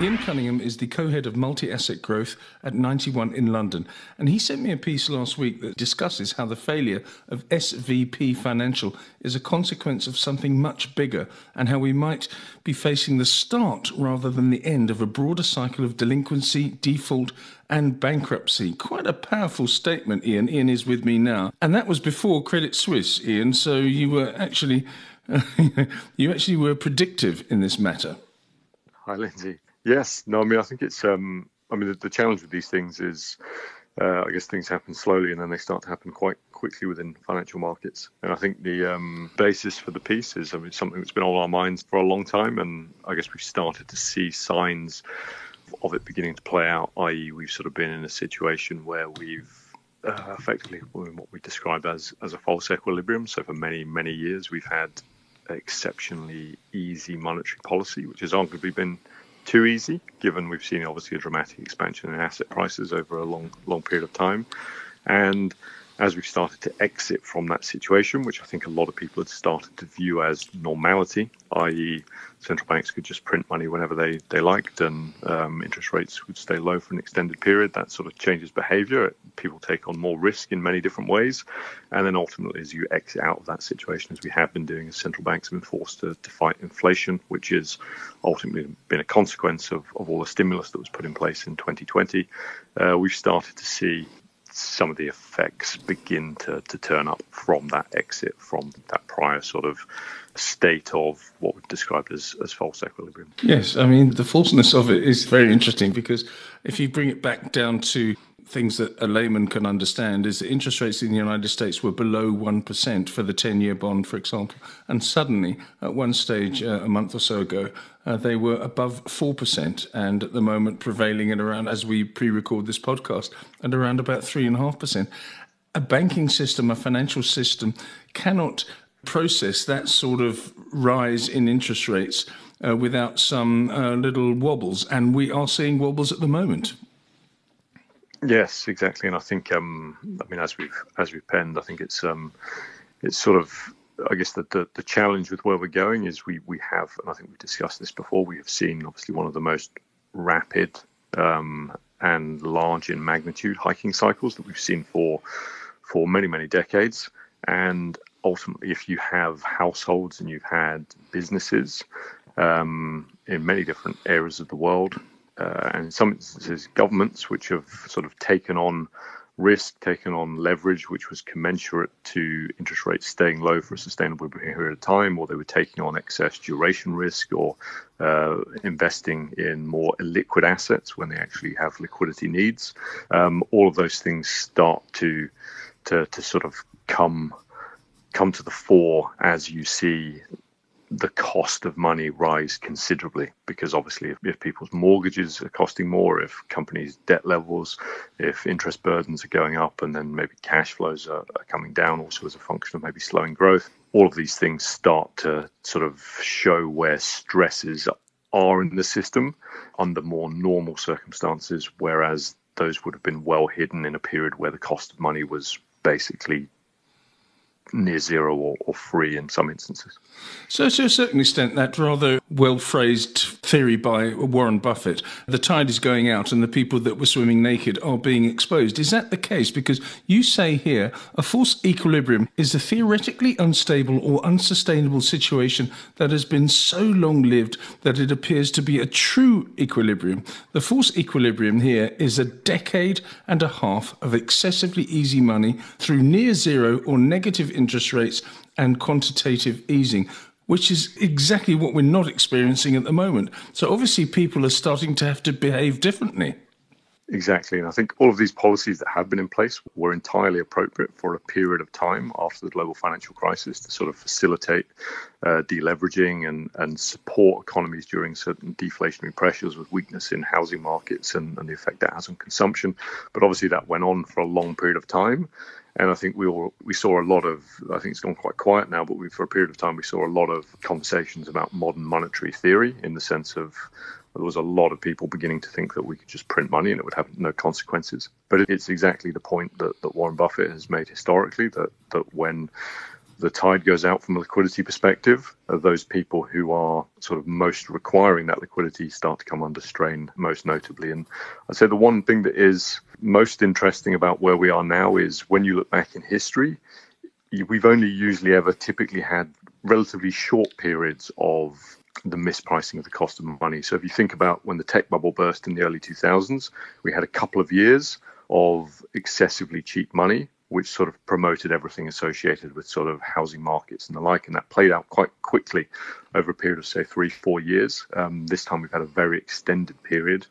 Ian Cunningham is the co head of multi asset growth at Ninety One in London. And he sent me a piece last week that discusses how the failure of SVB Financial is a consequence of something much bigger and how we might be facing the start rather than the end of a broader cycle of delinquency, default, and bankruptcy. Quite a powerful statement, Ian. Ian is with me now. And that was before Credit Suisse, Ian. So you were actually. you actually were predictive in this matter. Hi, Lindsay. Yes, no, I mean, I think it's. Um, I mean, the, the challenge with these things is, uh, I guess things happen slowly and then they start to happen quite quickly within financial markets. And I think the um, basis for the piece is I mean, something that's been on our minds for a long time, and I guess we've started to see signs of it beginning to play out. I.e., we've sort of been in a situation where we've uh, effectively what we describe as as a false equilibrium. So for many many years, we've had exceptionally easy monetary policy, which has arguably been too easy, given we've seen obviously a dramatic expansion in asset prices over a long, long period of time. And as we've started to exit from that situation, which I think a lot of people had started to view as normality, i.e., central banks could just print money whenever they, they liked and um, interest rates would stay low for an extended period, that sort of changes behavior. People take on more risk in many different ways. And then ultimately, as you exit out of that situation, as we have been doing, as central banks have been forced to, to fight inflation, which is ultimately been a consequence of, of all the stimulus that was put in place in 2020, uh, we've started to see some of the effects begin to, to turn up from that exit, from that prior sort of state of what we've described as, as false equilibrium. Yes, I mean, the falseness of it is very interesting because if you bring it back down to things that a layman can understand is that interest rates in the United States were below 1% for the 10 year bond, for example. And suddenly, at one stage uh, a month or so ago, uh, they were above 4%, and at the moment prevailing at around, as we pre record this podcast, at around about 3.5%. A banking system, a financial system cannot process that sort of rise in interest rates uh, without some uh, little wobbles, and we are seeing wobbles at the moment. Yes, exactly, and I think um, I mean as we've as we've penned, I think it's um, it's sort of I guess the, the, the challenge with where we're going is we we have, and I think we've discussed this before. We have seen obviously one of the most rapid um, and large in magnitude hiking cycles that we've seen for for many many decades, and ultimately, if you have households and you've had businesses um, in many different areas of the world uh, and in some instances governments which have sort of taken on risk, taken on leverage which was commensurate to interest rates staying low for a sustainable period of time, or they were taking on excess duration risk or uh, investing in more liquid assets when they actually have liquidity needs. Um, all of those things start to to, to sort of come come to the fore as you see the cost of money rise considerably because obviously if, if, people's mortgages are costing more if companies debt levels if interest burdens are going up and then maybe cash flows are, are coming down also as a function of maybe slowing growth all of these things start to sort of show where stresses are in the system under more normal circumstances whereas those would have been well hidden in a period where the cost of money was basically near zero or, or free in some instances. So, to a certain extent, that rather well phrased theory by Warren Buffett the tide is going out and the people that were swimming naked are being exposed. Is that the case? Because you say here a false equilibrium is a theoretically unstable or unsustainable situation that has been so long lived that it appears to be a true equilibrium. The false equilibrium here is a decade and a half of excessively easy money through near zero or negative interest rates and quantitative easing, which is exactly what we're not experiencing at the moment. So obviously, people are starting to have to behave differently. Exactly. And I think all of these policies that have been in place were entirely appropriate for a period of time after the global financial crisis to sort of facilitate uh, deleveraging and, and support economies during certain deflationary pressures with weakness in housing markets and, and the effect that has on consumption. But obviously, that went on for a long period of time. And I think we all we saw a lot of I think it's gone quite quiet now, but we, for a period of time we saw a lot of conversations about modern monetary theory in the sense of there was a lot of people beginning to think that we could just print money and it would have no consequences. But it's exactly the point that, that Warren Buffett has made historically that, that when the tide goes out from a liquidity perspective, those people who are sort of most requiring that liquidity start to come under strain, most notably. And I'd say the one thing that is most interesting about where we are now is when you look back in history, we've only usually ever typically had relatively short periods of the mispricing of the cost of money. So if you think about when the tech bubble burst in the early 2000s, we had a couple of years of excessively cheap money which sort of promoted everything associated with sort of housing markets and the like. And that played out quite quickly over a period of, say, three, four years. Um, this time we've had a very extended period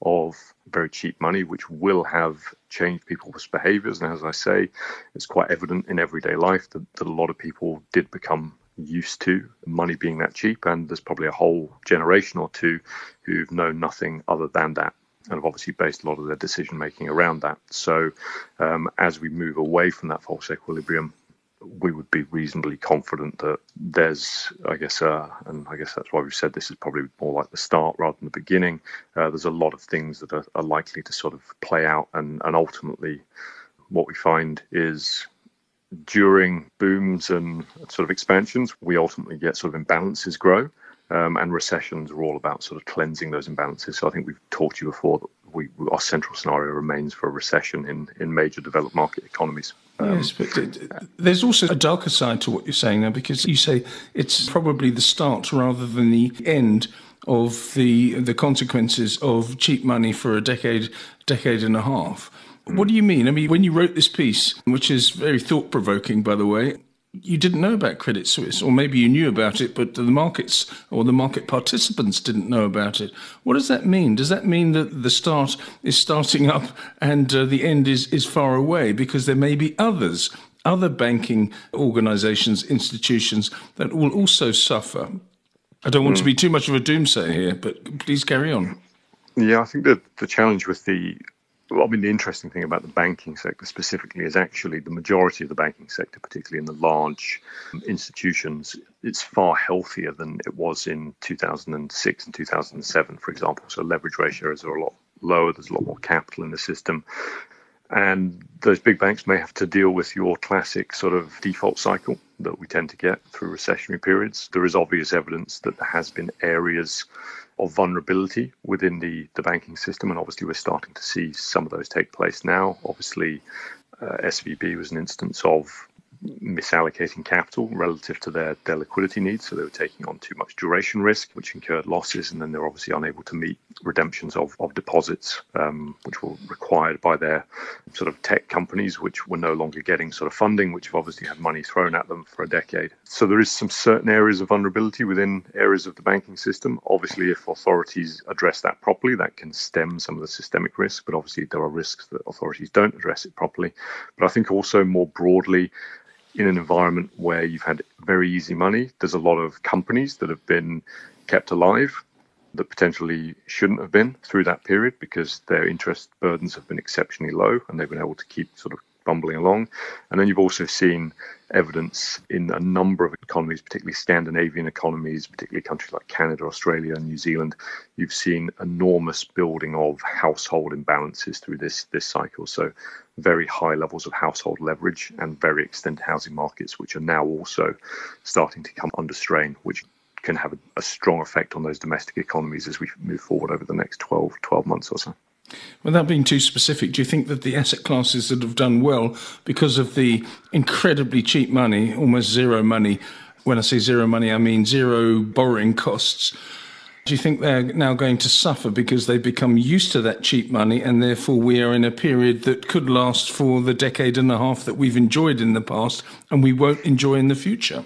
of very cheap money, which will have changed people's behaviors. And as I say, it's quite evident in everyday life that, that a lot of people did become used to money being that cheap. And there's probably a whole generation or two who've known nothing other than that and have obviously based a lot of their decision making around that. So, um, as we move away from that false equilibrium, we would be reasonably confident that there's, I guess, uh, and I guess that's why we've said this is probably more like the start rather than the beginning. Uh, there's a lot of things that are, are likely to sort of play out, and, and ultimately, what we find is during booms and sort of expansions, we ultimately get sort of imbalances grow. Um, and recessions are all about sort of cleansing those imbalances. So I think we've talked to you before that we, our central scenario remains for a recession in, in major developed market economies. Um, yes, but there's also a darker side to what you're saying now because you say it's probably the start rather than the end of the the consequences of cheap money for a decade, decade and a half. What do you mean? I mean, when you wrote this piece, which is very thought provoking, by the way, you didn't know about Credit Suisse, or maybe you knew about it, but the markets or the market participants didn't know about it. What does that mean? Does that mean that the start is starting up and uh, the end is, is far away? Because there may be others, other banking organizations, institutions that will also suffer. I don't want mm. to be too much of a doomsayer here, but please carry on. Yeah, I think that the challenge with the I mean, the interesting thing about the banking sector specifically is actually the majority of the banking sector, particularly in the large um, institutions, it's far healthier than it was in 2006 and 2007, for example. So leverage ratios are a lot lower. There's a lot more capital in the system. And those big banks may have to deal with your classic sort of default cycle that we tend to get through recessionary periods. There is obvious evidence that there has been areas of vulnerability within the, the banking system. And obviously, we're starting to see some of those take place now. Obviously, uh, SVB was an instance of misallocating capital relative to their, their liquidity needs. So they were taking on too much duration risk, which incurred losses, and then they're obviously unable to meet redemptions of, of deposits, um, which were required by their sort of tech companies, which were no longer getting sort of funding, which have obviously had money thrown at them for a decade. So there is some certain areas of vulnerability within areas of the banking system. Obviously, if authorities address that properly, that can stem some of the systemic risk, but obviously there are risks that authorities don't address it properly. But I think also more broadly, in an environment where you've had very easy money, there's a lot of companies that have been kept alive that potentially shouldn't have been through that period because their interest burdens have been exceptionally low and they've been able to keep sort of bumbling along. And then you've also seen evidence in a number of economies, particularly Scandinavian economies, particularly countries like Canada, Australia, and New Zealand. You've seen enormous building of household imbalances through this this cycle. So very high levels of household leverage and very extended housing markets, which are now also starting to come under strain, which can have a, a strong effect on those domestic economies as we move forward over the next 12, 12 months or so. Without being too specific, do you think that the asset classes that have done well because of the incredibly cheap money, almost zero money, when I say zero money, I mean zero borrowing costs, do you think they're now going to suffer because they've become used to that cheap money and therefore we are in a period that could last for the decade and a half that we've enjoyed in the past and we won't enjoy in the future?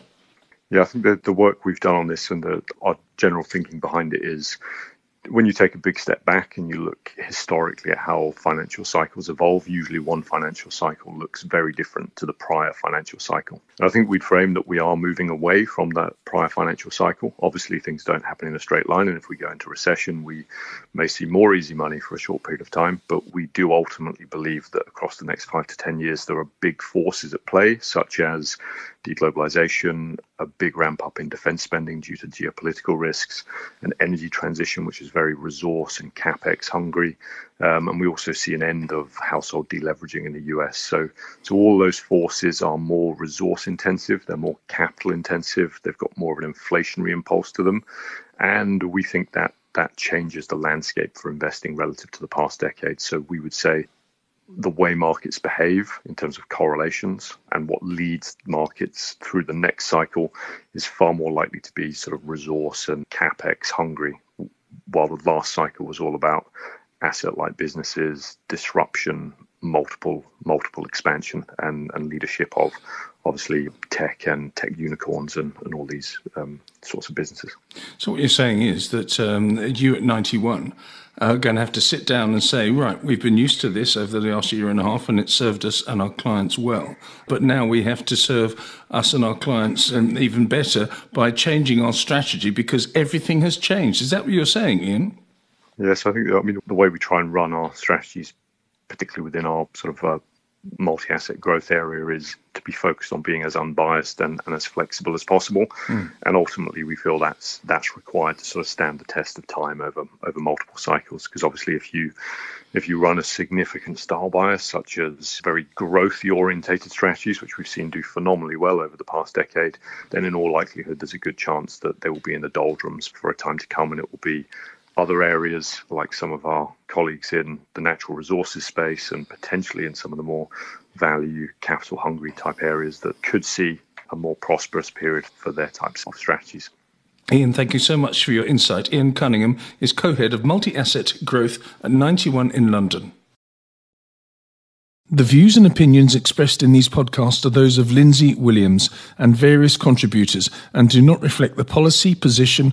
Yeah, I think that the work we've done on this and the, our general thinking behind it is when you take a big step back and you look historically at how financial cycles evolve, usually one financial cycle looks very different to the prior financial cycle. And I think we'd frame that we are moving away from that prior financial cycle. Obviously, things don't happen in a straight line, and if we go into recession, we may see more easy money for a short period of time. But we do ultimately believe that across the next five to 10 years, there are big forces at play, such as deglobalization, a big ramp up in defense spending due to geopolitical risks, an energy transition which is very resource and capex hungry, um, and we also see an end of household deleveraging in the US. So, so all those forces are more resource intensive, they're more capital intensive, they've got more of an inflationary impulse to them, and we think that that changes the landscape for investing relative to the past decade. So we would say the way markets behave in terms of correlations and what leads markets through the next cycle is far more likely to be sort of resource and capex hungry, while the last cycle was all about asset like businesses, disruption, multiple multiple expansion and, and leadership of obviously tech and tech unicorns and, and all these um, sorts of businesses. So what you're saying is that um, you at Ninety One are going to have to sit down and say, right, we've been used to this over the last year and a half and it served us and our clients well. But now we have to serve us and our clients and even better by changing our strategy because everything has changed. Is that what you're saying, Ian? Yes, I think I mean the way we try and run our strategies particularly within our sort of uh, multi-asset growth area is to be focused on being as unbiased and, and as flexible as possible mm. and ultimately we feel that's that's required to sort of stand the test of time over over multiple cycles because obviously if you if you run a significant style bias such as very growth orientated strategies which we've seen do phenomenally well over the past decade then in all likelihood there's a good chance that they will be in the doldrums for a time to come and it will be other areas, like some of our colleagues in the natural resources space and potentially in some of the more value capital hungry type areas that could see a more prosperous period for their types of strategies. Ian, thank you so much for your insight. Ian Cunningham is co head of multi asset growth at Ninety One in London. The views and opinions expressed in these podcasts are those of Lindsay Williams and various contributors and do not reflect the policy, position,